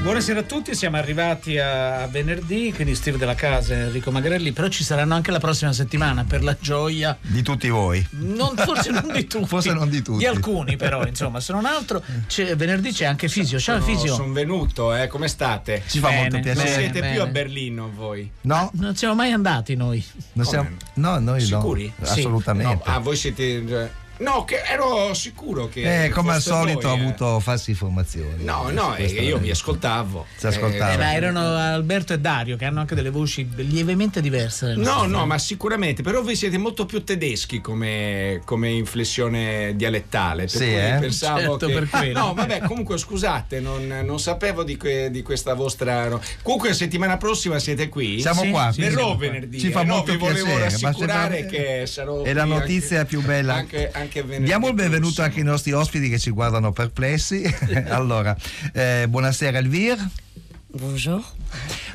Buonasera a tutti, siamo arrivati a, venerdì, quindi Steve della casa e Enrico Magrelli, però ci saranno anche la prossima settimana per la gioia di tutti voi. Non, forse non di tutti. forse non di tutti. Di alcuni però, insomma, se non altro c'è, venerdì c'è anche Fisio. Ciao sono, Fisio. Sono venuto, eh, come state? Ci fa molto piacere. Non bene, siete bene. più a Berlino voi? No, Non siamo mai andati noi. non siamo, no noi Sicuri? no. Sì. Assolutamente. No, ah, voi siete... No, che ero sicuro che... Eh, come al solito voi, ho eh. avuto false informazioni. No, no, Su questo eh, io vi ascoltavo. Ti ascoltavo. Eh, Ah, ma erano Alberto e Dario che hanno anche delle voci lievemente diverse. No, no, ma sicuramente, però voi siete molto più tedeschi come, come inflessione dialettale. Per Sì, cui eh? pensavo Certo, che... per quello. No, vabbè, comunque scusate, non, non sapevo di, que- di questa vostra... no. Comunque settimana prossima siete qui? Siamo Sì, qua. sì, Verrò venerdì. Ci fa eh, no, molto vi volevo piacere. ma rassicurare sembra- che sarò È la notizia anche- più bella. Anche, anche venerdì Diamo il benvenuto prossimo. anche ai nostri ospiti che ci guardano perplessi. allora, eh, buonasera Elvire. Bonjour.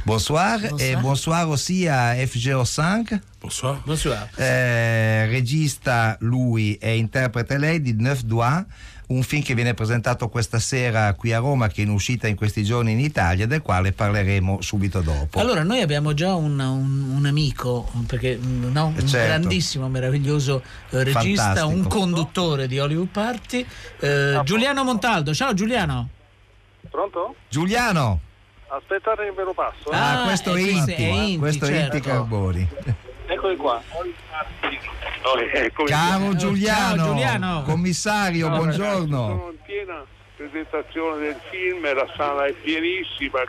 Bonsoir. Bonsoir. E bonsoir aussi a FGO5. Bonsoir. Bonsoir. Eh, regista lui e interprete lei di Neuf Doigts, un film che viene presentato questa sera qui a Roma, che è in uscita in questi giorni in Italia, del quale parleremo subito dopo. Allora, noi abbiamo già un, un- un amico, perché mm, no, un Certo. grandissimo, meraviglioso eh, regista, Fantastico. un conduttore di Hollywood Party, eh, Giuliano Montaldo. Ciao Giuliano. Pronto? Giuliano, Aspettate che ve lo passo. eh. ah, Ah, questo è eh, questo Inti, è Inti, questo è certo. Inti Carboni. Eccoli qua. Oh, eccomi Caro Ciao, Giuliano, Giuliano. commissario, qua. buongiorno. Sono in piena presentazione del film, la sala è pienissima,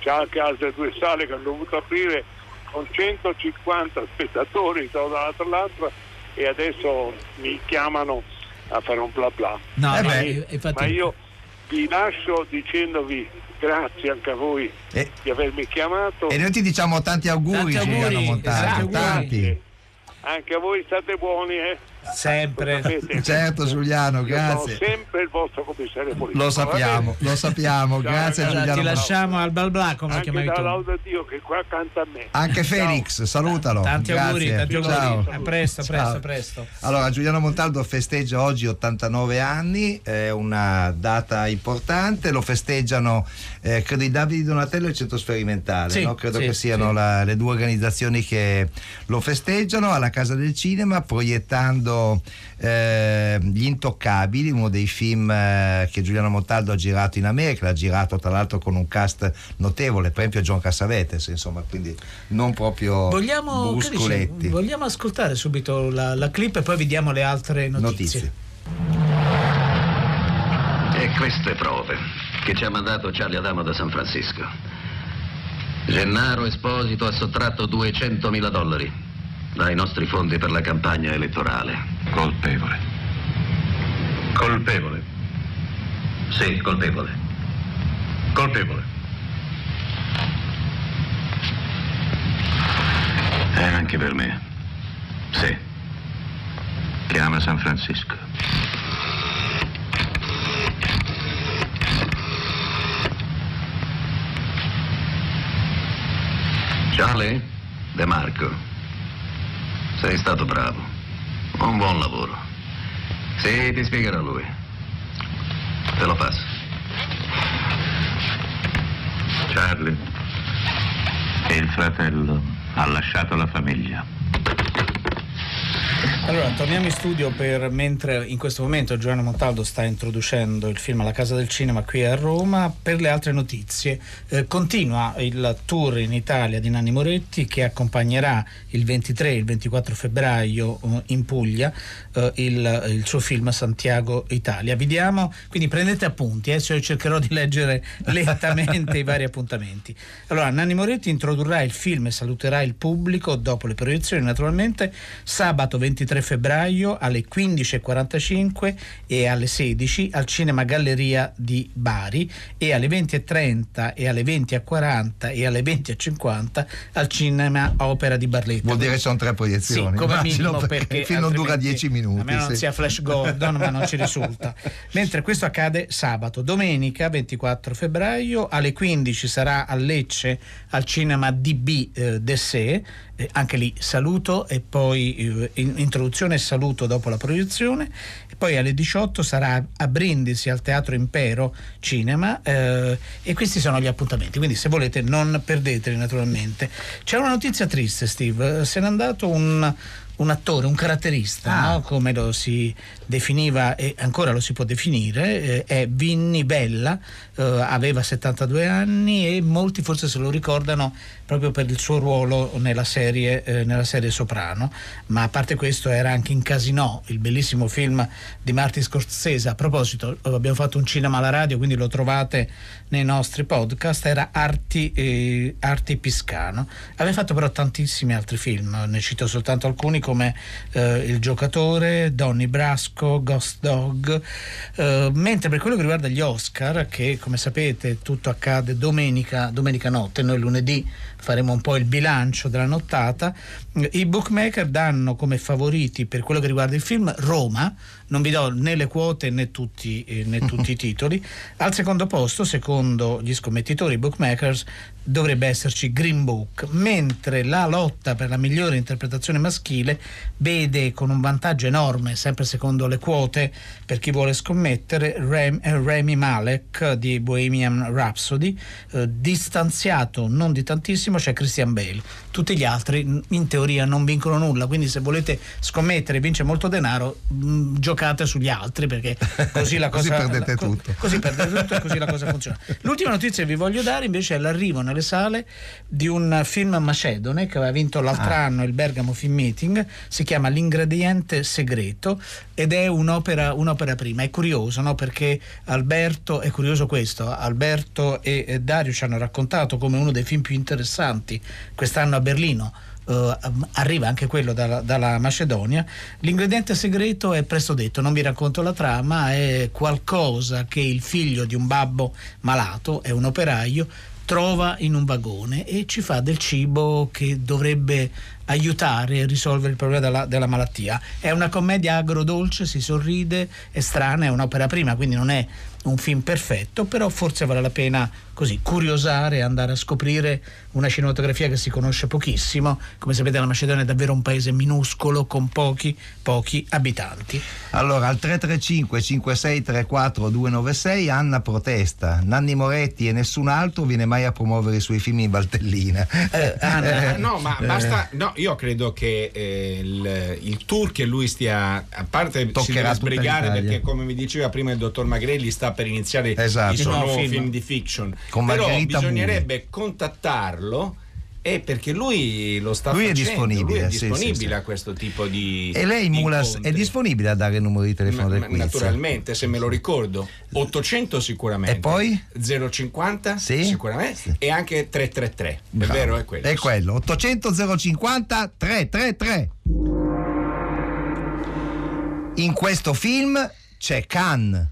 c'è anche altre due sale che hanno dovuto aprire con 150 spettatori da un'altra all'altra e adesso mi chiamano a fare un bla bla. No, Eh beh. eh, infatti- Ma io vi lascio dicendovi grazie anche a voi E, di avermi chiamato. e noi ti diciamo tanti auguri, Tanti auguri, Giuliano Montaldo. esatto, tanti. Anche a voi state buoni, eh? Sempre. Sapete, Certo Giuliano, grazie. sono sempre il vostro commissario politico. Lo sappiamo, lo sappiamo, Ciao, grazie ragazzi. Giuliano. Ti lasciamo al bal bla come Anche chiamavi tu. Dio che qua canta a me. Anche Ciao. Felix, salutalo. Tanti auguri, Grazie. tanti auguri. Ciao. A presto, Ciao. presto, presto. Allora, Giuliano Montaldo festeggia oggi 89 anni, è una data importante, lo festeggiano eh, credo i Davide Donatello e il Centro Sperimentale, Sì, no? credo sì, che siano sì. la- le due organizzazioni che lo festeggiano alla Casa del Cinema proiettando eh, Gli Intoccabili, uno dei film eh, che Giuliano Montaldo ha girato in America, l'ha girato tra l'altro con un cast notevole, per esempio John Cassavetes, insomma, quindi non proprio Vogliamo, bruscoletti. vogliamo ascoltare subito la, la clip e poi vediamo le altre notizie. Notizie. E queste prove che ci ha mandato Charlie Adamo da San Francisco. Gennaro Esposito ha sottratto 200 mila dollari dai nostri fondi per la campagna elettorale. Colpevole. Colpevole. Sì, colpevole. Colpevole. E anche per me. Sì. Chiama San Francisco. Charlie? De Marco. Sei stato bravo. Un buon lavoro. Sì, ti spiegherà lui. Te lo passo. Charlie. Il fratello ha lasciato la famiglia. Allora, torniamo in studio per mentre in questo momento Giovanni Montaldo sta introducendo il film alla Casa del Cinema qui a Roma. Per le altre notizie, eh, continua il tour in Italia di Nanni Moretti che accompagnerà il 23 e il 24 febbraio eh, in Puglia eh, il, il suo film Santiago Italia. Vi diamo, quindi prendete appunti, eh, cioè io cercherò di leggere lentamente i vari appuntamenti. Allora, Nanni Moretti introdurrà il film e saluterà il pubblico dopo le proiezioni, naturalmente, sabato 23 3 febbraio alle 15.45 e alle 16 al Cinema Galleria di Bari e alle 20.30 e alle 20.40 e alle 20.50 al Cinema Opera di Barletta. Vuol dire che sono tre proiezioni. Sì, come immagino, minimo perché film non dura 10 minuti. A meno non sì. sia Flash Gordon, ma non ci risulta. Mentre questo accade sabato, domenica 24 febbraio alle 15 sarà a Lecce al cinema DB eh, Dessé, eh, anche lì saluto e poi eh, in- introduzione e saluto dopo la proiezione. E poi alle 18 sarà a Brindisi al Teatro Impero Cinema eh, e questi sono gli appuntamenti, quindi se volete non perdeteli naturalmente. C'è una notizia triste Steve, se n'è andato un un attore, un caratterista, Ah. no? come lo si definiva e ancora lo si può definire, eh, è Vinny Bella, eh, aveva 72 anni e molti forse se lo ricordano proprio per il suo ruolo nella serie, eh, nella serie Soprano, ma a parte questo era anche in Casino, il bellissimo film di Martin Scorsese. A proposito, abbiamo fatto un cinema alla radio, quindi lo trovate nei nostri podcast, era Arti, eh, Arti Piscano. Aveva fatto però tantissimi altri film, ne cito soltanto alcuni come eh, Il giocatore, Donny Brasco, Ghost Dog, Eh, mentre per quello che riguarda gli Oscar, che come sapete tutto accade domenica, domenica notte, noi lunedì faremo un po' il bilancio della nottata, i bookmaker danno come favoriti per quello che riguarda il film Roma, non vi do né le quote né tutti, eh, né tutti i titoli, al secondo posto, secondo gli scommettitori i bookmakers, dovrebbe esserci Green Book, mentre la lotta per la migliore interpretazione maschile vede con un vantaggio enorme, sempre secondo le quote, per chi vuole scommettere, eh, Rami Malek di Bohemian Rhapsody, eh, distanziato non di tantissimo c'è Christian Bale. Tutti gli altri in teoria non vincono nulla, quindi se volete scommettere e vincere molto denaro, mh, giocate sugli altri perché così la Così cosa perdete la- co- tutto. Così perdete tutto e così la cosa funziona. L'ultima notizia che vi voglio dare invece è l'arrivo nelle sale di un film macedone che aveva vinto l'altro Ah. anno il Bergamo Film Meeting, si chiama L'ingrediente segreto ed è un'opera, un'opera prima. È curioso no? perché Alberto, è curioso questo, Alberto e e Dario ci hanno raccontato come uno dei film più interessanti quest'anno a Berlino. eh, arriva anche quello dalla, dalla Macedonia. L'ingrediente segreto è presto detto, non vi racconto la trama, è qualcosa che il figlio di un babbo malato, è un operaio, trova in un vagone e ci fa del cibo che dovrebbe aiutare a risolvere il problema della, della malattia. È una commedia agrodolce, si sorride, è strana, è un'opera prima, quindi non è un film perfetto, però forse vale la pena così curiosare e andare a scoprire una cinematografia che si conosce pochissimo. Come sapete la Macedonia è davvero un paese minuscolo con pochi, pochi abitanti. Allora, al 335 5634 296 Anna protesta. Nanni Moretti e nessun altro viene mai a promuovere i suoi film in Valtellina. Eh, Anna, no, ma basta. No, io credo che eh, il, il tour che lui stia. A parte si Toccherà deve tutta sbrigare perché, come mi diceva prima il dottor Magrelli, sta per iniziare Esatto. il suo nuovo film. film. di fiction. Con Però Margherita bisognerebbe contattarlo. E perché lui lo sta Lui è facendo, disponibile, lui è sì, disponibile sì. a questo tipo di E lei, Mulas, è disponibile a dare il numero di telefono Ma- del ma quiz? naturalmente, se me lo ricordo, 800 sicuramente. E poi? 050 Sì? sicuramente Sì. e anche 333. Bravo. È vero, è quello. È quello, 800 050 333. In questo film c'è Khan.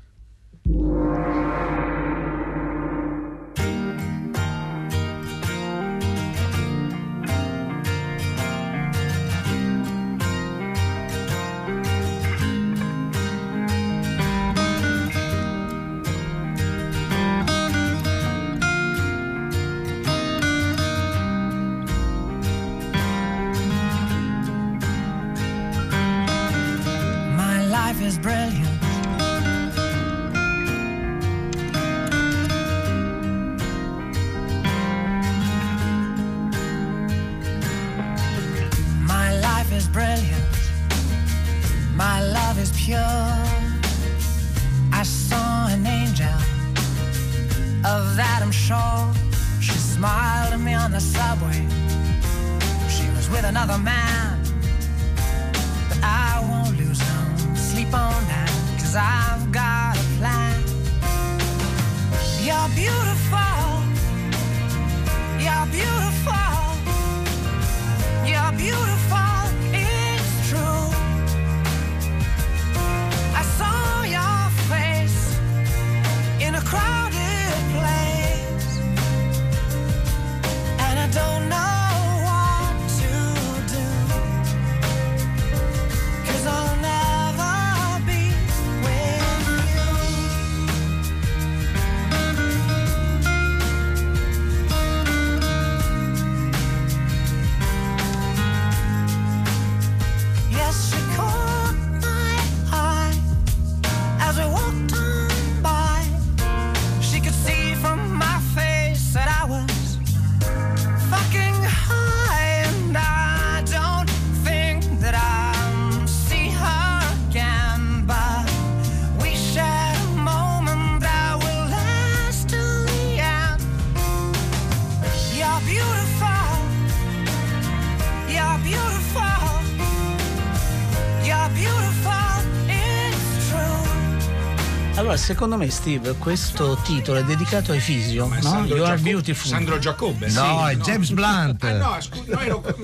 Secondo me, Steve, questo titolo è dedicato ai Fisio, no? Sandro You are Giacobbe- beautiful. Sandro Giacobbe. No, sì, è James Blunt. Ah, no, no, ero-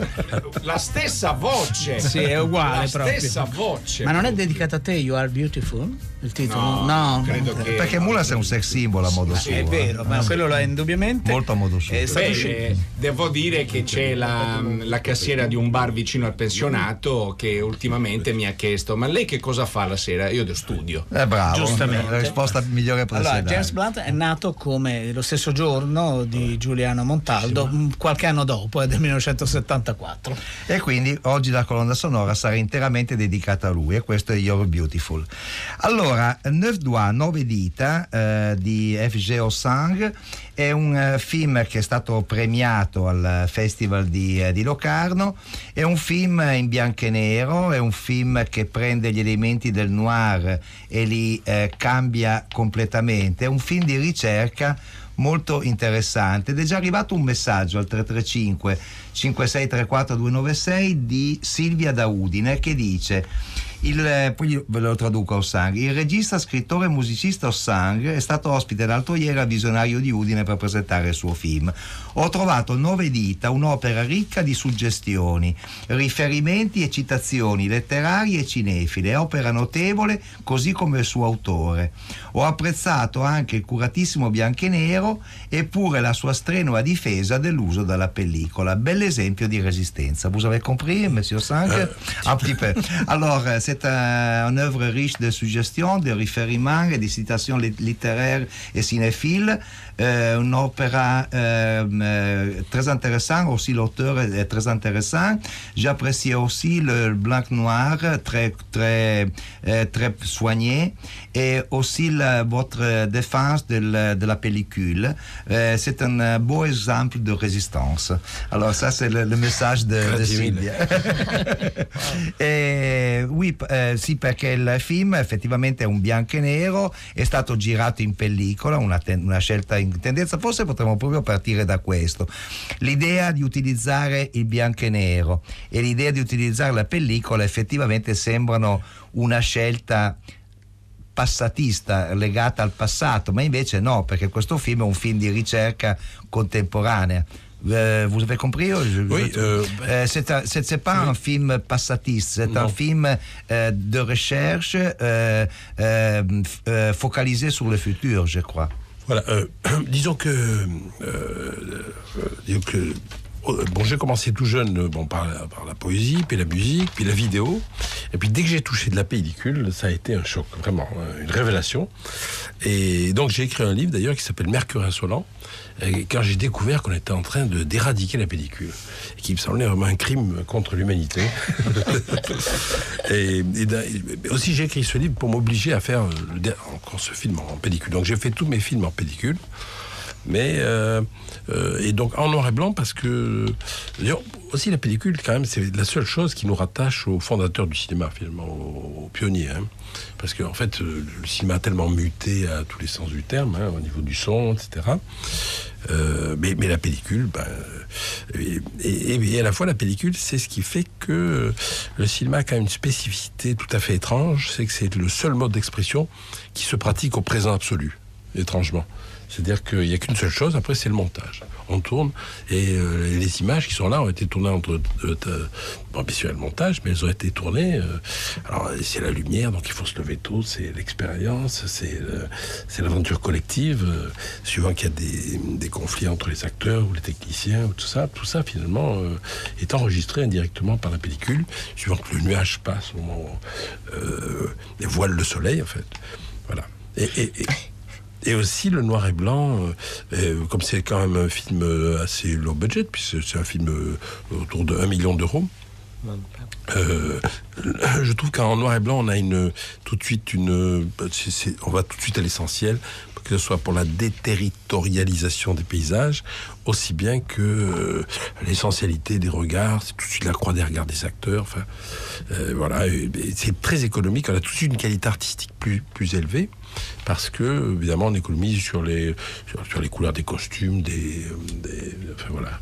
la stessa voce. Sì, è uguale la proprio. stessa voce. Ma non è dedicato a te, You are beautiful? Il titolo? No, credo che- Perché Mulas è un sex symbol a modo suo. È vero, ma quello lo è indubbiamente. Molto a modo suo. Stato Beh, eh, devo dire che c'è la, la cassiera di un bar vicino al pensionato che ultimamente mi ha chiesto: Ma lei che cosa fa la sera? Io do studio. È bravo. Giustamente. La risposta migliore per Allora, essere James. Blunt è nato come lo stesso giorno di Giuliano Montaldo, mh, qualche anno dopo, è del 1974. E quindi oggi la colonna sonora sarà interamente dedicata a lui e questo è You're Beautiful. Allora, Neuf Doigts, Nove Dita eh, di F.G. Osang è un eh, film che è stato premiato al Festival di, eh, di Locarno, è un film in bianco e nero, è un film che prende gli elementi del noir e li eh, cambia completamente, è un film di ricerca molto interessante ed è già arrivato un messaggio al 335 5634 296 di Silvia da Udine che dice il, eh, poi ve lo traduco a Ossang il regista, scrittore e musicista Ossang è stato ospite l'altro ieri al visionario di Udine per presentare il suo film ho trovato Nove Dita un'opera ricca di suggestioni riferimenti e citazioni letterarie e cinefile opera notevole così come il suo autore ho apprezzato anche il curatissimo bianco e nero eppure la sua strenua difesa dell'uso della pellicola. Bel esempio di résistenza. Vous avez compris, monsieur Sang Un petit peu. Alors, euh, c'est un, œuvre riche de suggestions, de référiments et de citations littéraires et cinéphiles. Une opéra euh, euh, très intéressante, aussi l'auteur est, très intéressant. J'apprécie aussi le blanc noir, très, très, euh, très soigné, et aussi la- votre défense de la, de la pellicule. Euh, c'est un euh, beau exemple de résistance. Alors ça, c'est le, le message de, de. Silvia. E, oui, eh, sì, perché il film effettivamente è un bianco e nero, è stato girato in pellicola, una, una scelta in tendenza, forse potremmo proprio partire da questo. L'idea di utilizzare il bianco e nero e l'idea di utilizzare la pellicola effettivamente sembrano una scelta passatista legata al passato, ma invece no, perché questo film è un film di ricerca contemporanea. Euh, vous avez compris euh, je- Oui, euh, Euh, c'est un- c'est- c'est pas un film passatiste, c'est un Non. film euh, de recherche euh, euh, focalisé sur le futur, je crois. Voilà, euh, disons que, euh, euh, bon, j'ai commencé tout jeune bon, par, la, par la poésie, puis la musique, puis la vidéo. Et puis dès que j'ai touché de la pellicule, ça a été un choc, vraiment, euh, une révélation. Et donc j'ai écrit un livre d'ailleurs qui s'appelle Mercure insolent, quand j'ai découvert qu'on était en train de d'éradiquer la pellicule, et qui me semblait vraiment un crime contre l'humanité. et, aussi j'ai écrit ce livre pour m'obliger à faire euh, encore ce film en pellicule. Donc j'ai fait tous mes films en pellicule. Mais euh, euh, et donc en noir et blanc parce que aussi la pellicule quand même c'est la seule chose qui nous rattache aux fondateurs du cinéma finalement aux, aux pionniers hein. parce qu'en fait euh, le cinéma a tellement muté à tous les sens du terme hein, au niveau du son etc mais, mais la pellicule ben, et, et- et à la fois la pellicule c'est ce qui fait que le cinéma a quand même une spécificité tout à fait étrange c'est que c'est le seul mode d'expression qui se pratique au présent absolu étrangement c'est-à-dire qu'il n'y a qu'une seule chose, après c'est le montage. On tourne et euh, les images qui sont là ont été tournées entre... euh, euh, bon, bien sûr, le montage, mais elles ont été tournées... euh, alors, c'est la lumière, donc il faut se lever tôt, c'est l'expérience, c'est c'est l'aventure collective, suivant qu'il y a des, conflits entre les acteurs ou les techniciens, ou tout ça. Tout ça, finalement, est enregistré indirectement par la pellicule, suivant que le nuage passe au moment où et voile le soleil, en fait. Voilà. Et- et aussi le noir et blanc, euh, comme c'est quand même un film euh, assez low budget, puisque c'est un film euh, autour de 1 million d'euros. je trouve qu'en noir et blanc, on a une tout de suite une, on va tout de suite à l'essentiel, que ce soit pour la déterritorialisation des paysages, aussi bien que l'essentialité des regards, c'est tout de suite la croix des regards des acteurs. Enfin, voilà, c'est très économique. On a tout de suite une qualité artistique plus plus élevée parce que évidemment on économise sur les couleurs des costumes, des- enfin voilà.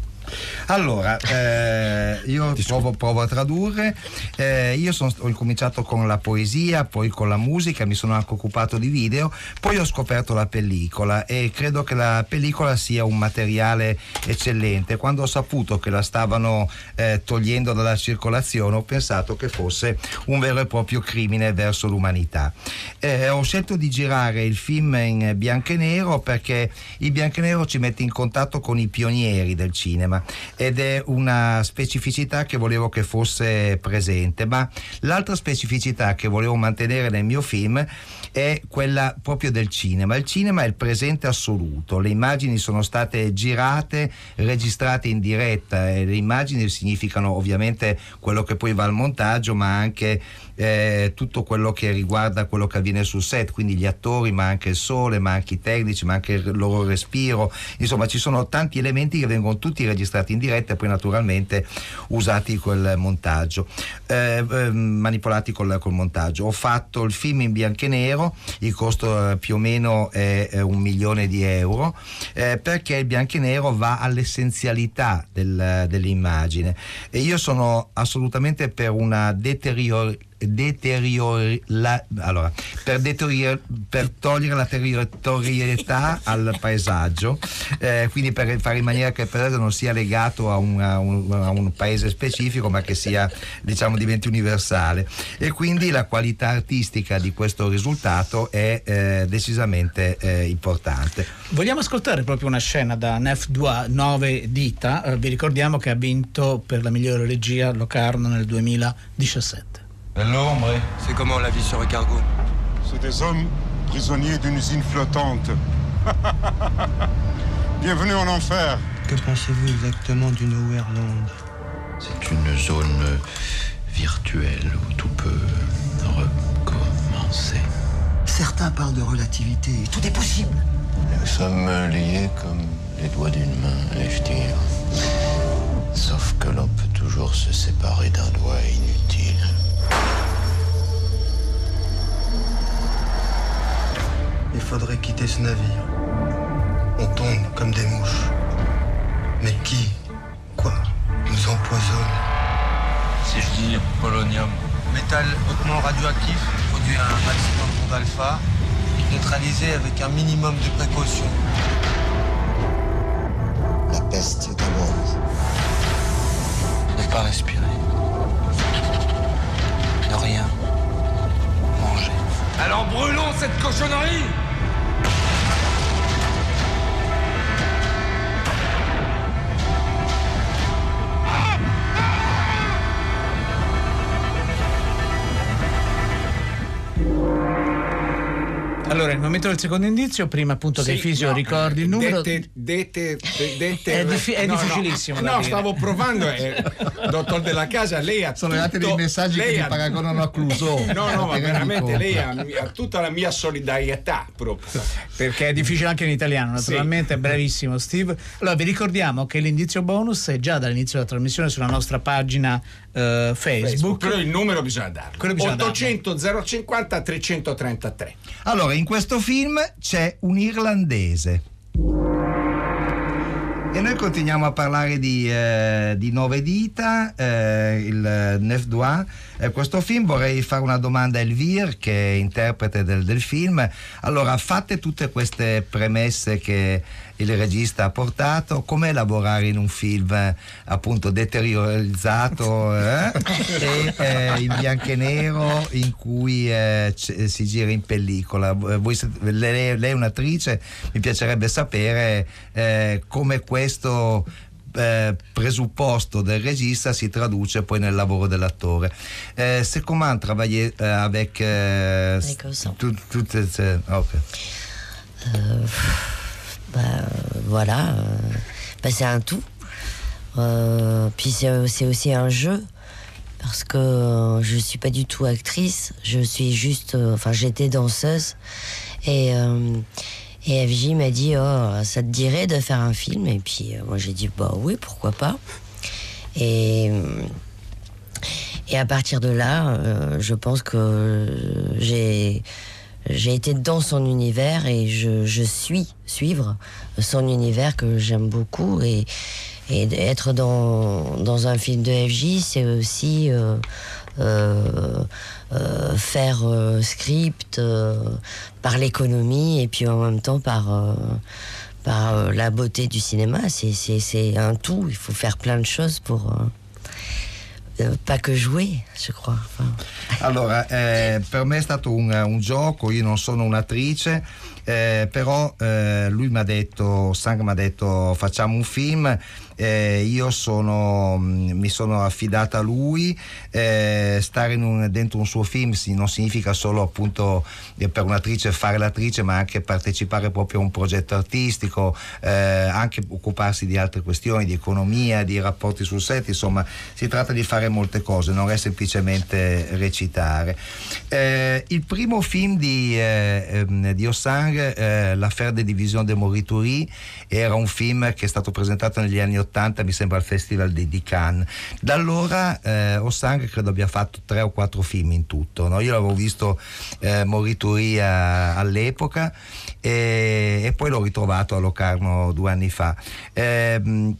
Allora, eh, io provo, provo, a tradurre. Eh, io son, ho incominciato con la poesia, poi con la musica, mi sono anche occupato di video, poi ho scoperto la pellicola e credo che la pellicola sia un materiale eccellente. Quando ho saputo che la stavano eh, togliendo dalla circolazione ho pensato che fosse un vero e proprio crimine verso l'umanità. Eh, ho scelto di girare il film in bianco e nero perché il bianco e nero ci mette in contatto con i pionieri del cinema ed è una specificità che volevo che fosse presente, ma l'altra specificità che volevo mantenere nel mio film è quella proprio del cinema. Il cinema è il presente assoluto, le immagini sono state girate, registrate in diretta e le immagini significano ovviamente quello che poi va al montaggio, ma anche eh, tutto quello che riguarda quello che avviene sul set, quindi gli attori, ma anche il sole, ma anche i tecnici, ma anche il loro respiro. Insomma, ci sono tanti elementi che vengono tutti registrati in diretta e poi naturalmente usati col montaggio, eh, eh, manipolati col, col montaggio. Ho fatto il film in bianco e nero il costo eh, più o meno è un milione di euro, eh, perché il bianco e nero va all'essenzialità del, dell'immagine. E io sono assolutamente per una deteriorazione deteriori la, allora, per, deterior, per, togliere la territorialità al paesaggio, eh, quindi per fare in maniera che il paesaggio non sia legato a un, a, un, a un, paese specifico, ma che sia, diciamo, diventi universale. E quindi la qualità artistica di questo risultato è eh, decisamente eh, importante. Vogliamo ascoltare proprio una scena da Nef 9 Dita, eh, vi ricordiamo che ha vinto per la migliore regia Locarno nel 2017. L'ombre. C'est comment la vie sur un cargo C'est des hommes prisonniers d'une usine flottante. Bienvenue en enfer. Que pensez-vous exactement du Nowhereland C'est une zone virtuelle où tout peut recommencer. Certains parlent de relativité. Tout est possible. Nous sommes liés comme les doigts d'une main, Leftir. Sauf que l'on peut toujours se séparer d'un doigt inutile. Il faudrait quitter ce navire. On tombe comme des mouches. Mais qui, quoi, nous empoisonne Si je dis polonium. Métal hautement radioactif, produit à un maximum d'ondes alpha, neutralisé avec un minimum de précaution. La peste est amoureuse. Ne pas respirer. Ne rien. Manger. Alors brûlons cette cochonnerie Allora, il momento del secondo indizio, prima appunto sì, che Fisio no, ricordi il numero. Dete, dete, dete, è, diffi- è no, difficilissimo. No, no stavo provando, eh, dottor della casa, lei ha Sono arrivati dei messaggi che ha... paragonano a Clouseau. No, no, ma veramente lei ha, ha, tutta la mia solidarietà proprio. Perché è difficile anche in italiano, naturalmente, sì. bravissimo Steve. Allora, vi ricordiamo che l'indizio bonus è già dall'inizio della trasmissione sulla nostra pagina Facebook. Facebook. Però il numero bisogna darlo. Bisogna 800 darlo. 050 333. Allora, in questo film c'è un irlandese. E noi continuiamo a parlare di, eh, di Nove Dita, eh, il Neuf Doigt. Eh, questo film vorrei fare una domanda a Elvire, che è interprete del, del film. Allora, fatte tutte queste premesse che il regista ha portato, com'è lavorare in un film appunto deteriorizzato eh? e eh, in bianco e nero in cui eh, c- si gira in pellicola. Voi, lei, lei, è un'attrice, mi piacerebbe sapere eh, come questo eh, presupposto del regista si traduce poi nel lavoro dell'attore. Eh, c'est comment travailler euh, avec euh, toutes tout, ces... Okay. Euh, bah, voilà, euh, bah, c'est un tout. Euh, puis c'est aussi un jeu parce que euh, je suis pas du tout actrice, je suis juste, enfin j'étais danseuse et et FJ m'a dit oh ça te dirait de faire un film? Et puis moi j'ai dit bah oui pourquoi pas et et à partir de là je pense que j'ai j'ai été dans son univers et je, suis suivre son univers que j'aime beaucoup et, être dans, dans un film de FJ, c'est aussi euh, euh, euh, faire script par l'économie et puis en même temps par, par la beauté du cinéma. C'est un tout, il faut faire plein de choses pour... euh, pas que jouer, je crois. Enfin, Allora, eh, per me è stato un, un gioco, io non sono un'attrice, eh, però eh, lui mi ha detto, Sang mi ha detto facciamo un film, eh, io sono, mh, mi sono affidata a lui, eh, stare un- dentro un suo film non significa solo appunto eh, per un'attrice fare l'attrice, ma anche partecipare proprio a un progetto artistico, eh, anche occuparsi di altre questioni, di economia, di rapporti sul set, insomma si tratta di fare molte cose, non è semplicemente recitare. Eh, il primo film di, eh, ehm, di Ossang, eh, L'affaire de division de Morituri, era un film che è stato presentato negli anni 80, mi sembra al Festival di, di Cannes. Da allora eh, Ossang credo abbia fatto tre o quattro film in tutto. no? Io l'avevo visto eh, Morituri a- all'epoca e, e poi l'ho ritrovato a Locarno due anni fa. Ehm,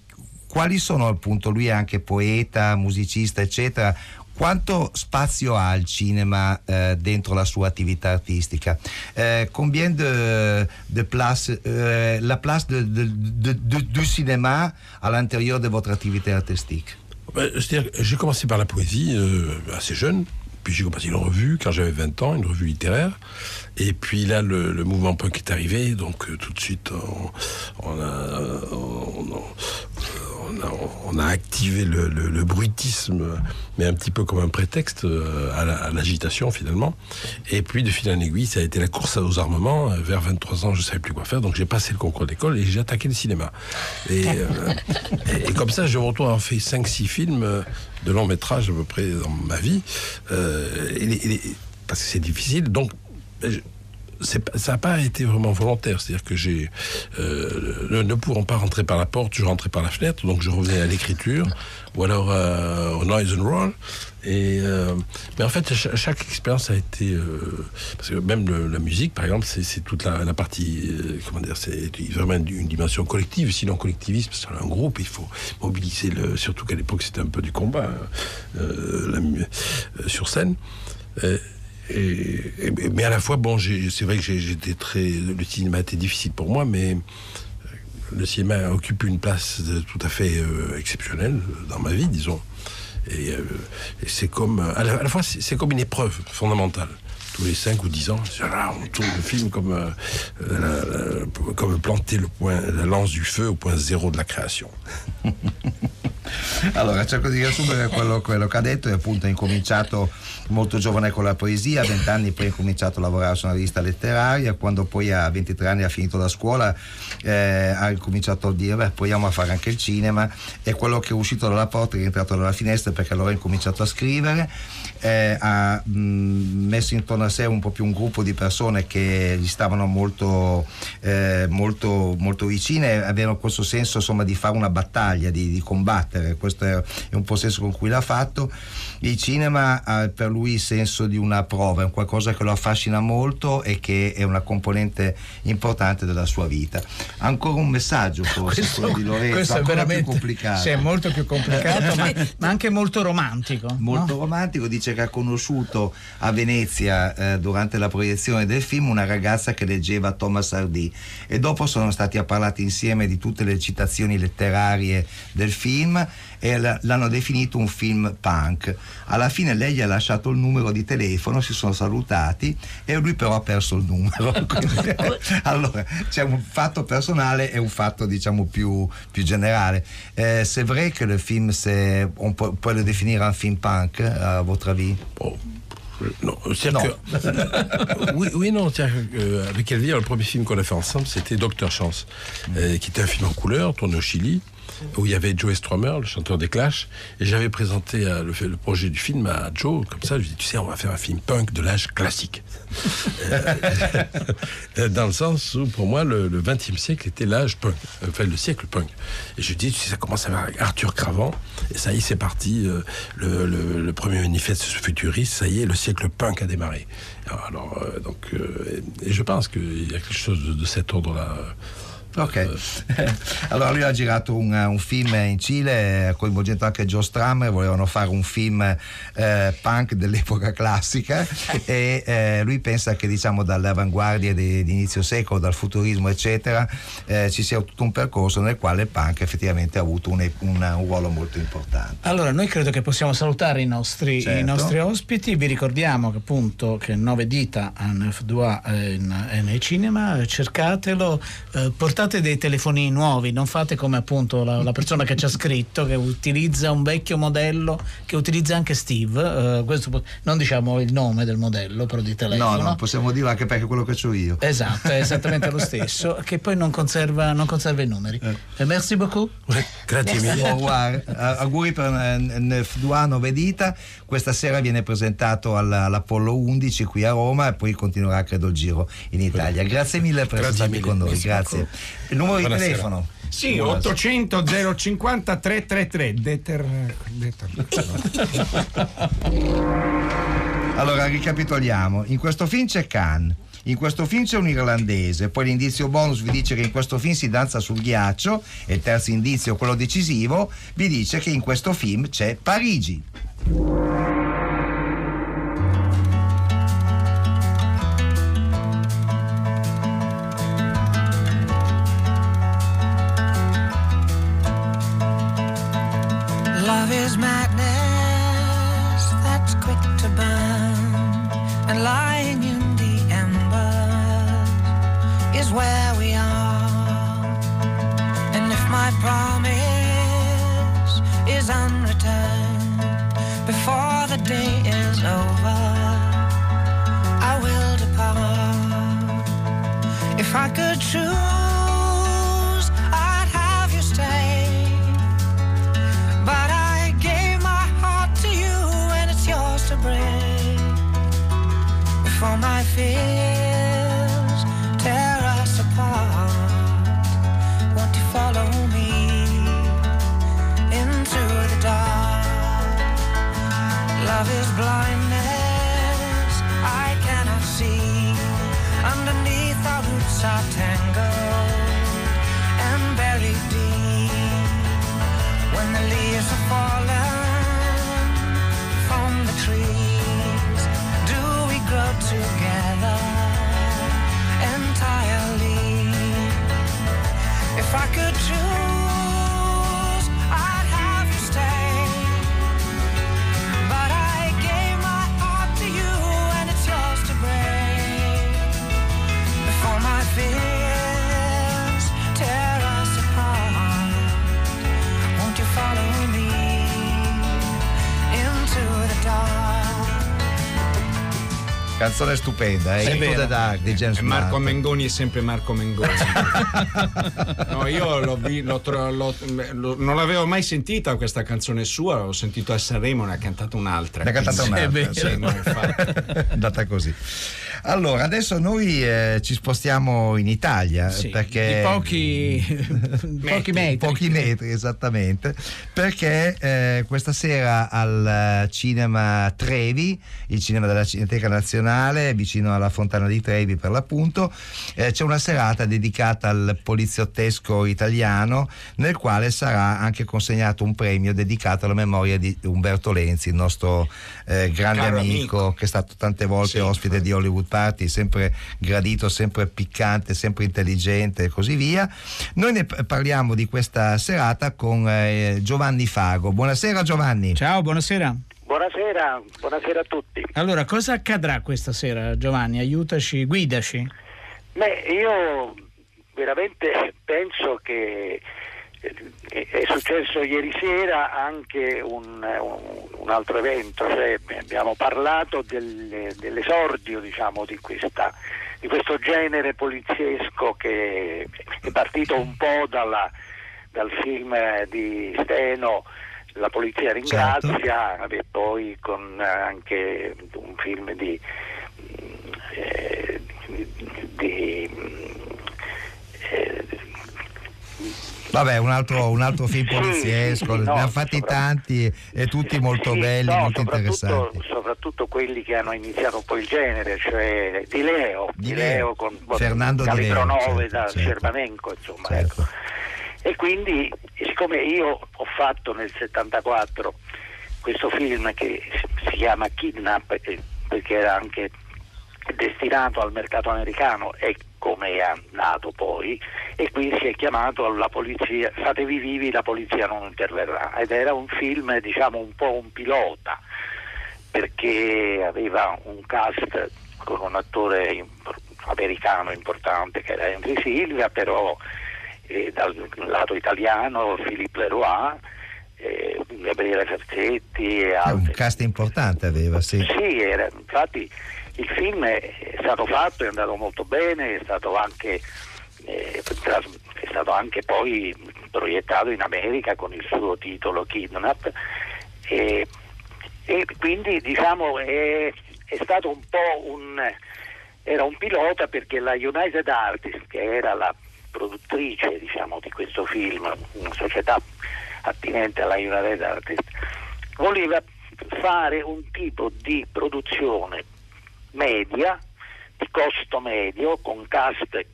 quali sono appunto, lui è anche poeta, musicista, eccetera. Quanto spazio ha il cinema eh, dentro la sua attività artistica? Eh, Combien de, de place, euh, la place du cinéma à l'intérieur de votre activité artistique? J'ai commencé par la poésie euh, assez jeune, puis j'ai commencé une revue quand j'avais 20 ans, une revue littéraire. Et puis là, le, le mouvement punk est arrivé, donc euh, tout de suite, on, on a, on, on- on a, on a activé le, le- le bruitisme, mais un petit peu comme un prétexte euh, à la- à l'agitation finalement. Et puis de fil en aiguille, ça a été la course aux armements. Vers 23 ans, je ne savais plus quoi faire, donc j'ai passé le concours d'école et j'ai attaqué le cinéma. Et, euh, et, et comme ça, je me retrouve à avoir fait 5-6 films de long métrage à peu près dans ma vie. Euh, parce que c'est difficile. Donc, ça n'a pas été vraiment volontaire. C'est-à-dire que j'ai, euh, ne, pouvant pas rentrer par la porte, je rentrais par la fenêtre, donc je revenais à l'écriture, ou alors euh, au noise and roll. Et, euh, mais en fait, cha- chaque, expérience a été. parce que même la musique, par exemple, c'est toute la, partie. comment dire C'est vraiment une, dimension collective. Sinon, collectivisme, c'est un groupe, il faut mobiliser le. Surtout qu'à l'époque, c'était un peu du combat sur scène. Mais à la fois, bon, c'est vrai que j'étais très. Le cinéma était difficile pour moi, mais euh, le cinéma occupe une place tout à fait euh, exceptionnelle dans ma vie, disons. Et, euh, c'est comme. À la, fois, c'est comme une épreuve fondamentale. Tous les 5 ou 10 ans, là, on tourne le film comme, comme planter le point, la lance du feu au point zéro de la création. Allora, cerco di riassumere quello, quello che ha detto e appunto ha incominciato molto giovane con la poesia, a 20 anni poi ha incominciato a lavorare su una rivista letteraria, quando poi a 23 anni ha finito la scuola eh, ha incominciato a dire beh proviamo a fare anche il cinema. E quello che è uscito dalla porta è rientrato dalla finestra perché allora ha incominciato a scrivere, eh, ha mh, messo intorno a sé un po' più un gruppo di persone che gli stavano molto, eh, molto, molto vicine, avevano questo senso insomma di fare una battaglia, di, di combattere, questo è, è un po' il senso con cui l'ha fatto. Il cinema ha per lui il senso di una prova, è un qualcosa che lo affascina molto e che è una componente importante della sua vita. Ancora un messaggio forse, quello di Lorenzo, questo è ancora veramente più complicato. sì, è molto più complicato, ma, ma anche molto romantico. molto no? romantico, dice che ha conosciuto a Venezia eh, durante la proiezione del film una ragazza che leggeva Thomas Hardy e dopo sono stati a parlare insieme di tutte le citazioni letterarie del film e l'hanno definito un film punk. Alla fine lei gli ha lasciato il numero di telefono, si sono salutati e lui però ha perso il numero. Quindi- allora c'è un fatto personale e un fatto diciamo più, più generale. Eh, c'est vrai que le film, c'est, on peut, peut le définir un film punk, à votre avis Non, c'est-à-dire que- oui, oui, non, euh, avec Elvire, le premier film qu'on a fait ensemble, c'était Docteur Chance, euh, qui était un film en couleur, tourné au Chili. Où il y avait Joe Strummer, le chanteur des Clash, et j'avais présenté euh, le, le, projet du film à Joe, comme ça, je lui ai dit, tu sais, on va faire un film punk de l'âge classique. Dans le sens où, pour moi, le, le 20e siècle était l'âge punk, enfin le siècle punk. Et je lui ai dit, tu sais, ça commence avec Arthur Cravant, et ça y est, c'est parti, euh, le, le, le, premier manifeste futuriste, ça y est, le siècle punk a démarré. Alors, euh, donc, euh, et je pense qu'il y a quelque chose de, de cet ordre-là. Ok, allora lui ha girato un, un, film in Cile coinvolgendo anche Joe Strummer, volevano fare un film eh, punk dell'epoca classica. E eh, lui pensa che diciamo dalle avanguardie di, di inizio secolo, dal futurismo eccetera, eh, ci sia tutto un percorso nel quale il punk effettivamente ha avuto un, un, un ruolo molto importante. Allora noi credo che possiamo salutare i nostri, certo. i nostri ospiti, vi ricordiamo che appunto che 9 dita a F2 è nei cinema, cercatelo, portate dei telefonini nuovi, non fate come appunto la, la, persona che ci ha scritto che utilizza un vecchio modello che utilizza anche Steve. Uh, questo, non diciamo il nome del modello, però di telefono. No, no, possiamo dirlo anche perché è quello che ho io. Esatto, è esattamente lo stesso, che poi non conserva, non conserva i numeri. Eh. Merci beaucoup. Grazie mille. Au revoir. Auguri per F2 9 dita. Questa sera viene presentato all'Apollo 11 qui a Roma e poi continuerà credo il giro in Italia. Grazie mille per essere stati con noi. Grazie. Il numero Buonasera. di telefono? Sì, 800 050 333. Deter... Deter... allora, ricapitoliamo. In questo film c'è Khan. In questo film c'è un irlandese, poi l'indizio bonus vi dice che in questo film si danza sul ghiaccio e il terzo indizio, quello decisivo, vi dice che in questo film c'è Parigi. my Canzone stupenda, eh? È Into vero. the Dark di James Marco. Mengoni è sempre Marco Mengoni. no, io l'ho l'ho l'ho- non l'avevo mai sentita questa canzone sua, l'ho sentito a Sanremo, ne ha cantata un'altra. Ne ha cantata un'altra, Sì, sì. no, infatti. È andata così. Allora, adesso noi eh, ci spostiamo in Italia Sì, perché di pochi, pochi metri. pochi metri esattamente perché eh, questa sera al eh, cinema Trevi il cinema della Cineteca Nazionale vicino alla Fontana di Trevi per l'appunto eh, c'è una serata dedicata al poliziottesco italiano nel quale sarà anche consegnato un premio dedicato alla memoria di Umberto Lenzi il nostro eh, grande amico, amico. che è stato tante volte Sì, ospite di Hollywood Party sempre gradito sempre piccante sempre intelligente e così via noi ne parliamo di questa serata con eh, Giovanni Fago. Buonasera Giovanni. Ciao, buonasera. Buonasera, buonasera a tutti. Allora, cosa accadrà questa sera, Giovanni? Aiutaci, guidaci. Beh, io veramente penso che eh, è successo ieri sera anche un, un- un altro evento, cioè abbiamo parlato del- dell'esordio diciamo, di, questa- di questo genere poliziesco che è partito un po' dalla, dal film di Steno La polizia ringrazia e poi con anche un film di, eh, di eh, Vabbè, un altro, un altro film poliziesco, sì, sì, no, ne ha fatti tanti e tutti molto Sì, belli, no, molto interessanti. soprattutto quelli che hanno iniziato un po' il genere, cioè Di Leo, Di, Leo con Fernando Di Leo, 9 certo, da certo. Cervamenco, insomma. ecco. E quindi, siccome io ho fatto nel 74 questo film che si chiama Kidnap, eh, perché era anche destinato al mercato americano e come è nato poi e qui si è chiamato la polizia fatevi vivi la polizia non interverrà ed era un film diciamo un po' un pilota perché aveva un cast con un attore imp- americano importante che era Henry Silvia però eh, dal lato italiano Philippe Leroy eh, Gabriele Ferzetti e È altri un cast importante aveva, sì. sì, era- infatti il film è stato fatto, è andato molto bene, è stato anche, eh, tras- è stato anche poi proiettato in America con il suo titolo Kidnap e, e quindi diciamo è, è stato un po' un, era un pilota perché la United Artists, che era la produttrice diciamo, di questo film, una società attinente alla United Artists, voleva fare un tipo di produzione media, di costo medio, con cast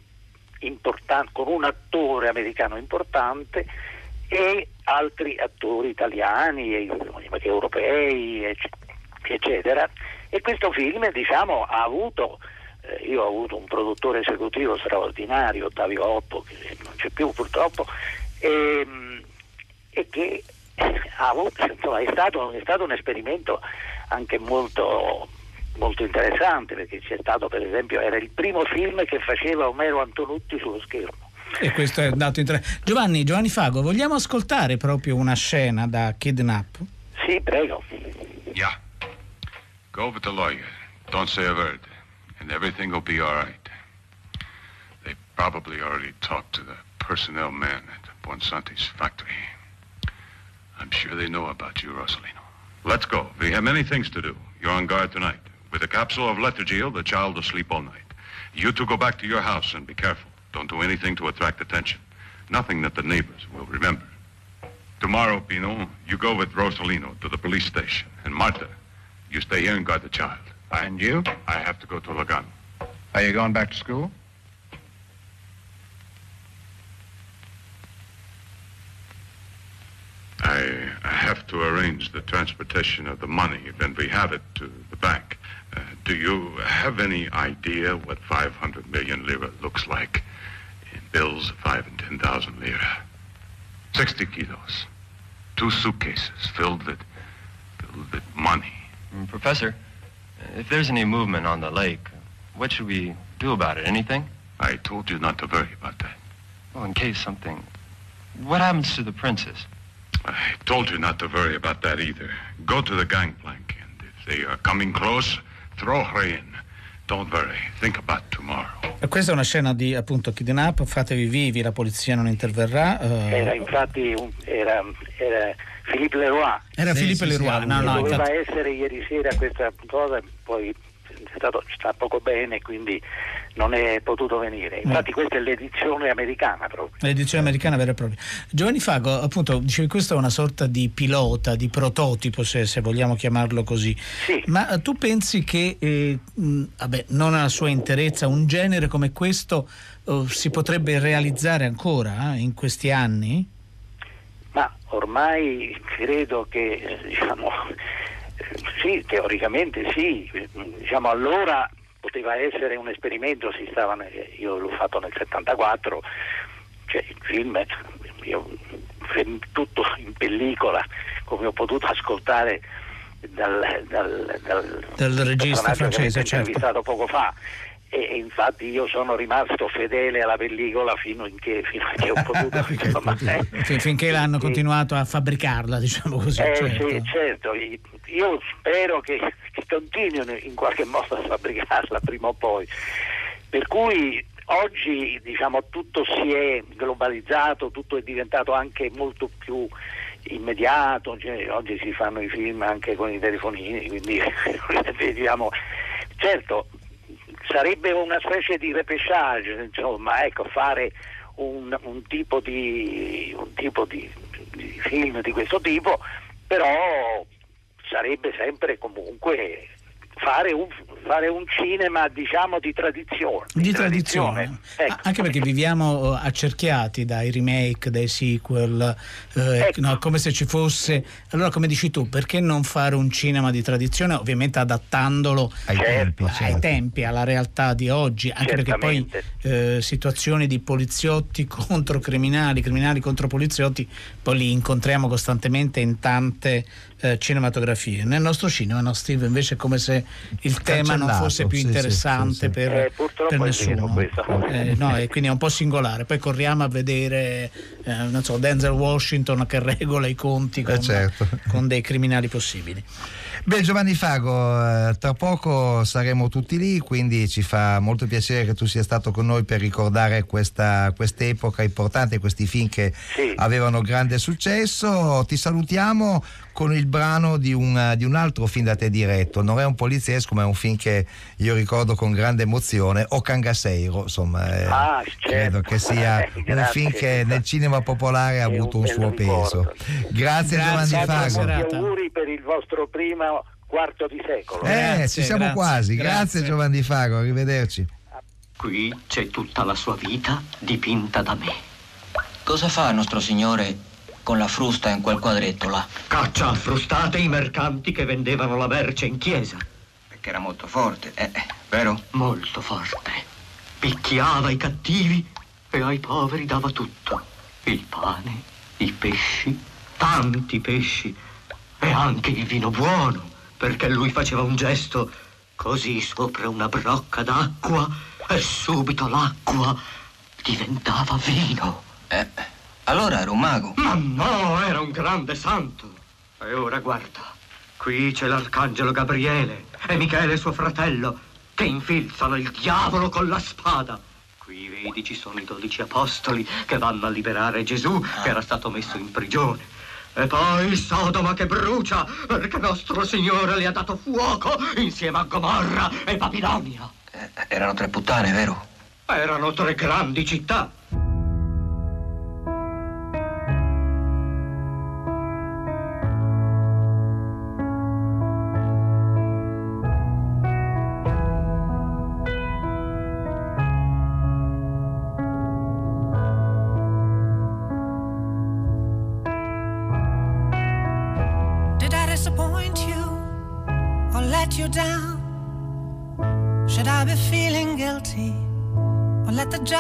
importante, con un attore americano importante e altri attori italiani, e- europei, ecc- eccetera. E questo film diciamo, ha avuto, eh, io ho avuto un produttore esecutivo straordinario, Ottavio Oppo, che non c'è più purtroppo, e, e che avuto- insomma, è, stato, è stato un esperimento anche molto, molto interessante perché c'è stato per esempio era il primo film che faceva Omero Antonutti sullo schermo E questo è dato in tre. Giovanni, Giovanni Fago, vogliamo ascoltare proprio una scena da Kidnap? sì prego Yeah. Go with the lawyer. Don't say a word. And everything will be all right. They probably already talked to the personnel man at Bonsanti's factory. I'm sure they know about you, Rosalino. Let's go. We have many things to do. You're on guard tonight. With a capsule of Letargil, the child will sleep all night. You two go back to your house and be careful. Don't do anything to attract attention. Nothing that the neighbors will remember. Tomorrow, Pino, you go with Rosalino to the police station. And Marta, you stay here and guard the child. And you? I have to go to Lagano. Are you going back to school? I, I have to arrange the transportation of the money when we have it to the bank. Do you have any idea what 500 million lira looks like in bills of 5 and 10,000 lira? 60 kilos. Two suitcases filled with, filled with money. Mm, Professor, if there's any movement on the lake, what should we do about it? Anything? I told you not to worry about that. Well, in case something. What happens to the princess? I told you not to worry about that either. Go to the gangplank, and if they are coming close, throw her in. Don't worry. Think about tomorrow. E Questa è una scena di appunto Kidnap, fatevi vivi, la polizia non interverrà. eh, era infatti un- era, era Philippe Leroy Era Sì, Philippe sì, Leroy, sì, no, no, doveva infatti- essere ieri sera questa cosa poi stato, sta poco bene quindi non è potuto venire infatti questa è l'edizione americana proprio L'edizione americana vera e propria. Giovanni Fago, appunto, dicevi questo è una sorta di pilota, di prototipo, se, se vogliamo chiamarlo così. Ma eh, tu pensi che, eh, mh, vabbè, non alla sua interezza, un genere come questo eh, si potrebbe realizzare ancora eh, in questi anni? ma ormai credo che eh, diciamo sì teoricamente sì diciamo allora poteva essere un esperimento si stava ne- io l'ho fatto nel 74 cioè il film io tutto in pellicola come ho potuto ascoltare dal, dal, dal, Del regista francese, certo. intervistato poco fa e, e infatti io sono rimasto fedele alla pellicola fino, in che, fino a che ho potuto insomma, eh. Fin- finché l'hanno continuato a fabbricarla, diciamo così. Eh, certo. sì, certo, io spero che, che continuino in qualche modo a fabbricarla prima o poi. Per cui oggi diciamo, tutto si è globalizzato, tutto è diventato anche molto più immediato, cioè, oggi si fanno i film anche con i telefonini, quindi diciamo, certo sarebbe una specie di repechage, insomma, ecco, fare un, un tipo, di, un tipo di, di film di questo tipo, però sarebbe sempre comunque fare un, fare un, cinema diciamo di tradizione. Di, di tradizione, tradizione. Ecco. anche perché viviamo eh, accerchiati dai remake, dai sequel, eh, ecco. no, come se ci fosse... Allora come dici tu, perché non fare un cinema di tradizione, ovviamente adattandolo ai, tempi, certo. ai tempi, alla realtà di oggi, anche Certamente. perché poi eh, situazioni di poliziotti contro criminali, criminali contro poliziotti, poi li incontriamo costantemente in tante eh, cinematografie. Nel nostro cinema, no, Steve, invece è come se il tema non fosse più interessante sì, sì, sì, per, eh, per nessuno. Eh, no, e quindi è un po' singolare. Poi corriamo a vedere eh, so, Denzel Washington che regola i conti con, certo. con dei criminali possibili. Beh Giovanni Fago, eh, tra poco saremo tutti lì, quindi ci fa molto piacere che tu sia stato con noi per ricordare questa quest'epoca importante, questi film che sì. avevano grande successo. Ti salutiamo con il brano di un, di un, altro film da te diretto. Non è un poliziesco, ma è un film che io ricordo con grande emozione. O Cangaseiro, insomma, eh, ah, certo. credo che sia eh, un film che nel cinema popolare ha avuto un, un suo ricordo. peso. Grazie, grazie Giovanni Fago. Auguri per il vostro primo quarto di secolo. Eh, grazie, ci siamo grazie, quasi. Grazie. grazie Giovanni Fago, arrivederci. Qui c'è tutta la sua vita dipinta da me. Cosa fa nostro signore con la frusta in quel quadretto là. Caccia a frustate i mercanti che vendevano la merce in chiesa. Perché era molto forte, eh, eh, vero? Molto forte. Picchiava i cattivi e ai poveri dava tutto. Il pane, i pesci, tanti pesci e anche il vino buono, perché lui faceva un gesto così sopra una brocca d'acqua e subito l'acqua diventava vino. Eh. Allora era un mago. Ma no, era un grande santo. E ora guarda, qui c'è l'arcangelo Gabriele e Michele suo fratello che infilzano il diavolo con la spada. Qui vedi ci sono i dodici apostoli che vanno a liberare Gesù che era stato messo in prigione. E poi Sodoma che brucia perché nostro Signore le ha dato fuoco insieme a Gomorra e Babilonia. Eh, erano tre puttane, vero? Erano tre grandi città.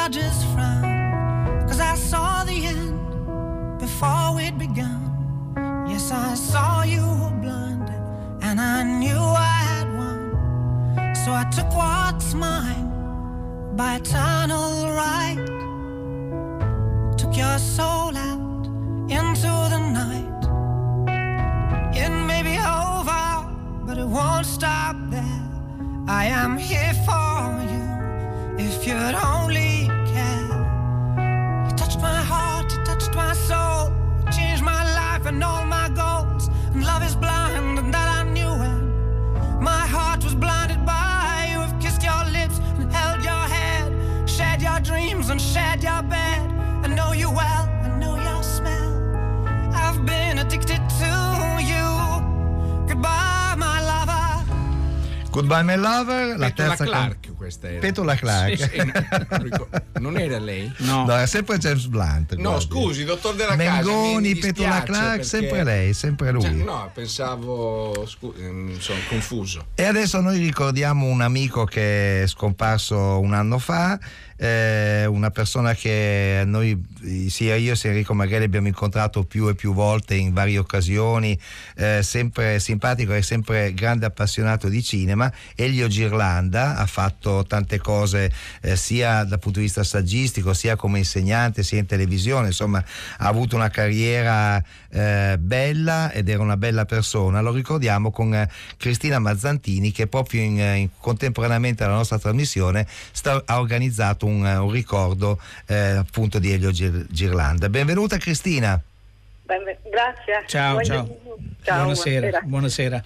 I just Goodbye, my lover. La terza Clark questa era. Petula Clark. Sì, sì, non era lei? No. no, è sempre James Blunt. No, scusi, dottor Della Mengoni, Casa. Petula Clark, perché... sempre lei, sempre lui. Cioè, no, pensavo, scusi, mm, sono confuso. E adesso noi ricordiamo un amico che è scomparso un anno fa eh, una persona che noi, sia io sia Enrico Maghelli abbiamo incontrato più e più volte in varie occasioni, eh, sempre simpatico e sempre grande appassionato di cinema. Elio Girlanda ha fatto tante cose eh, sia dal punto di vista saggistico, sia come insegnante, sia in televisione, insomma ha avuto una carriera eh, bella ed era una bella persona. Lo ricordiamo con eh, Cristina Mazzantini che proprio in, in, contemporaneamente alla nostra trasmissione sta, ha organizzato un un, un ricordo eh, appunto di Elio Gir- Girlanda. Benvenuta Cristina. Grazie. Ciao, ciao. Ciao, buonasera. buonasera. Buonasera,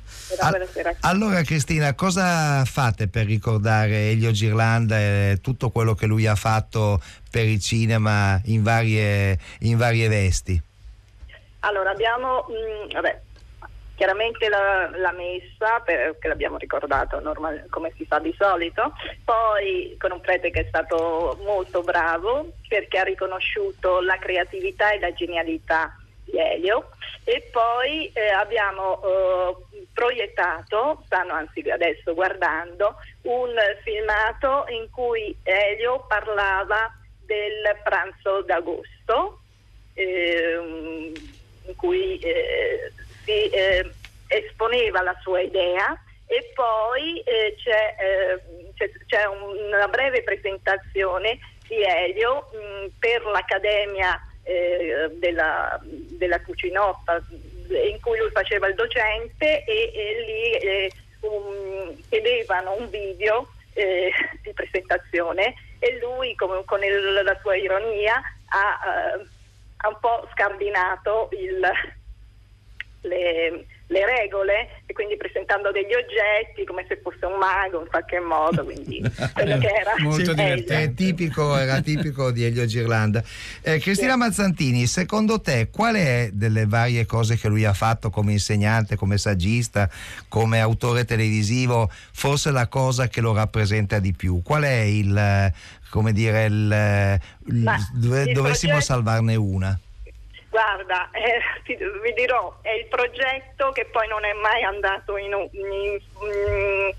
buonasera. Allora Cristina, cosa fate per ricordare Elio Girlanda e tutto quello che lui ha fatto per il cinema in varie, in varie vesti? Allora, abbiamo, mh, vabbè, chiaramente la, la messa, per- che l'abbiamo ricordato normal- come si fa di solito, poi con un prete che è stato molto bravo perché ha riconosciuto la creatività e la genialità di Elio. E poi eh, abbiamo eh, proiettato, stanno anzi adesso guardando, un filmato in cui Elio parlava del pranzo d'agosto ehm, in cui eh, si eh, esponeva la sua idea e poi eh, c'è, eh, c'è- c'è una breve presentazione di Elio mh, per l'Accademia eh, della, della Cucinotta in cui lui faceva il docente e, e lì un- chiedevano un video di presentazione e lui come- con il- la sua ironia ha, ha un po' scardinato il- le, le regole e quindi presentando degli oggetti come se fosse un mago in qualche modo, quindi quello che era Sì, Elio. è tipico, era tipico di Elio Girlanda. Eh, Cristina Mazzantini, secondo te qual è delle varie cose che lui ha fatto come insegnante, come saggista, come autore televisivo, forse la cosa che lo rappresenta di più? Qual è il, eh, come dire, il, eh, il- Ma dove- il dovessimo progetto- salvarne una? Guarda, eh, ti- vi dirò, è il progetto che poi non è mai andato in, in- in-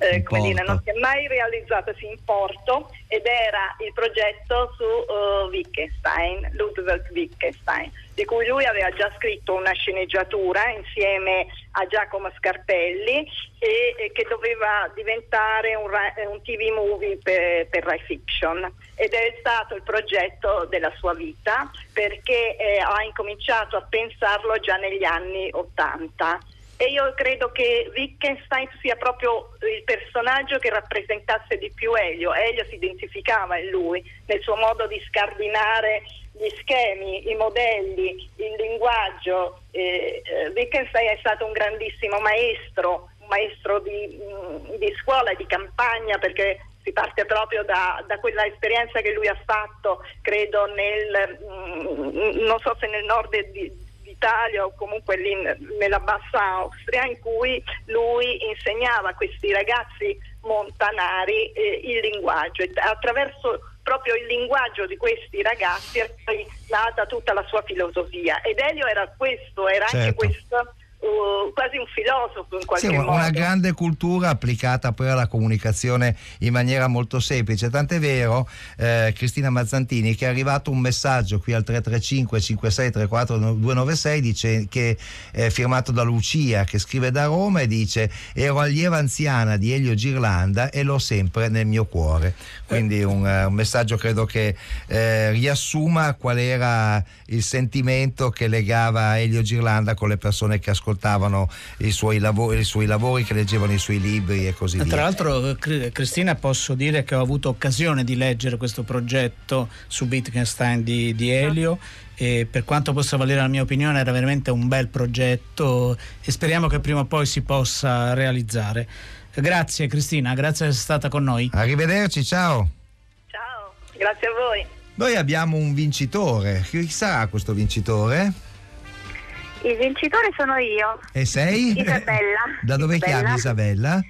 eh, non si è mai realizzato sì, in porto ed era il progetto su eh, Wittgenstein, Ludwig Wittgenstein, di cui lui aveva già scritto una sceneggiatura insieme a Giacomo Scarpelli e, e che doveva diventare un, un TV movie per, per Rai Fiction. Ed è stato il progetto della sua vita perché eh, ha incominciato a pensarlo già negli anni 80 e io credo che Wittgenstein sia proprio il personaggio che rappresentasse di più Elio. Elio si identificava in lui, nel suo modo di scardinare gli schemi, i modelli, il linguaggio. Eh, Wittgenstein è stato un grandissimo maestro, un maestro di, mh, di scuola e di campagna perché si parte proprio da, da quella esperienza che lui ha fatto, credo, nel, mh, non so se nel nord di, d'Italia o comunque lì nella bassa Austria in cui lui insegnava a questi ragazzi montanari eh, il linguaggio e attraverso proprio il linguaggio di questi ragazzi è nata tutta la sua filosofia ed Elio era questo, era anche Certo. questo uh, quasi un filosofo in qualche Sì, modo. una grande cultura applicata poi alla comunicazione in maniera molto semplice. Tant'è vero, eh, Cristina Mazzantini, che è arrivato un messaggio qui al 335 5634 296 dice che è firmato da Lucia che scrive da Roma e dice ero allieva anziana di Elio Girlanda e l'ho sempre nel mio cuore. Quindi un, eh, un messaggio credo che eh, riassuma qual era il sentimento che legava Elio Girlanda con le persone che ascoltavano i suoi lavori, i suoi lavori che leggevano i suoi libri e così Tra via. l'altro, eh, Cri- Cristina, posso dire che ho avuto occasione di leggere questo progetto su Wittgenstein di, di Elio e per quanto possa valere la mia opinione era veramente un bel progetto e speriamo che prima o poi si possa realizzare. Grazie Cristina, grazie di essere stata con noi. Arrivederci, ciao. Ciao, grazie a voi. Noi abbiamo un vincitore. Chi sarà questo vincitore? Il vincitore sono io. E sei? Isabella. Da dove Isabella. chiami Isabella?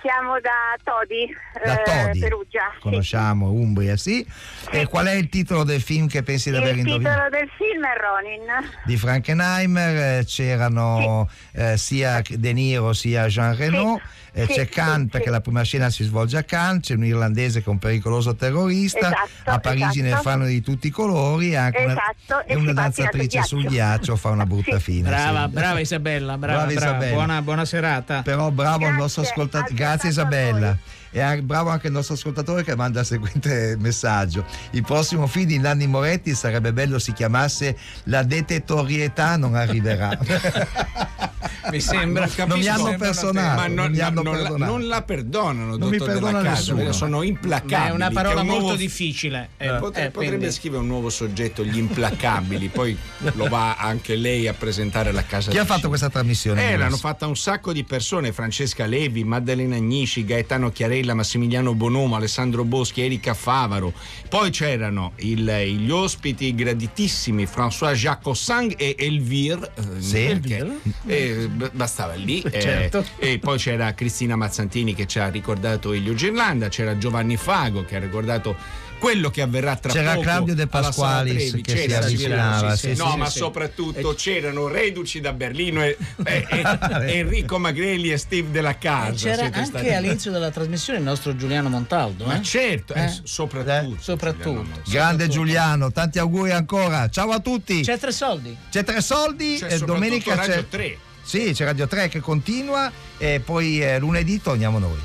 Chiamo da Todi, Da eh, Todi. Perugia. sì. Conosciamo Umbria, sì. E qual è il titolo del film che pensi di aver Il indovinato? titolo del film è Ronin. Di Frankenheimer eh, c'erano eh, sia De Niro sia Jean Reno. Eh, Sì, c'è sì, Cannes perché la prima scena si svolge a Cannes, c'è un irlandese che è un pericoloso terrorista, Esatto, a Parigi ne esatto. fanno di tutti i colori, anche una, Esatto, e e una danzatrice sul ghiaccio. fa una brutta fine. Brava, sì. brava Isabella, brava, Brava brava. Isabella. Buona, buona serata. Però bravo il nostro ascoltatore, grazie Isabella. E bravo anche il nostro ascoltatore che manda il seguente messaggio. Il prossimo film di Nanni Moretti sarebbe bello si chiamasse La detettorietà non arriverà. Mi sembra. Non capisco. Non mi hanno perdonato, non, non mi hanno non non la perdonano, Non mi perdona Casa, nessuno. sono implacabili. Ma è una parola che un molto nuovo- difficile. eh, Potre- eh, potrebbe quindi- scrivere un nuovo soggetto, gli implacabili, poi lo va anche lei a presentare alla casa. Chi ha fatto questa trasmissione? Eh, l'hanno fatta un sacco di persone, Francesca Levi, Maddalena Agnisci, Gaetano Chiarella, Massimiliano Bonomo, Alessandro Boschi, Erika Favaro. Poi c'erano il- gli ospiti graditissimi François Jacques Sang e Elvire. eh, Sì. perché, eh, bastava lì. eh, Certo. e poi c'era Cristina Mazzantini che ci ha ricordato Elio Girlanda, c'era Giovanni Fago che ha ricordato quello che avverrà tra C'era poco Claudio De Pasqualis Trevi. che si C'era, avvicinava, sì, sì, sì, no, sì, ma soprattutto c'erano reduci da Berlino e, e- e- Enrico Magrelli e Steve Della Casa. C'era anche stati- all'inizio della trasmissione il nostro Giuliano Montaldo. Ma eh? certo, eh, Eh? soprattutto. Soprattutto. Grande Giuliano, tanti auguri ancora. Ciao a tutti. C'è tre soldi. C'è tre soldi C'è e domenica Radio c'è 3. Sì, c'è Radio 3 che continua e poi eh, lunedì torniamo noi.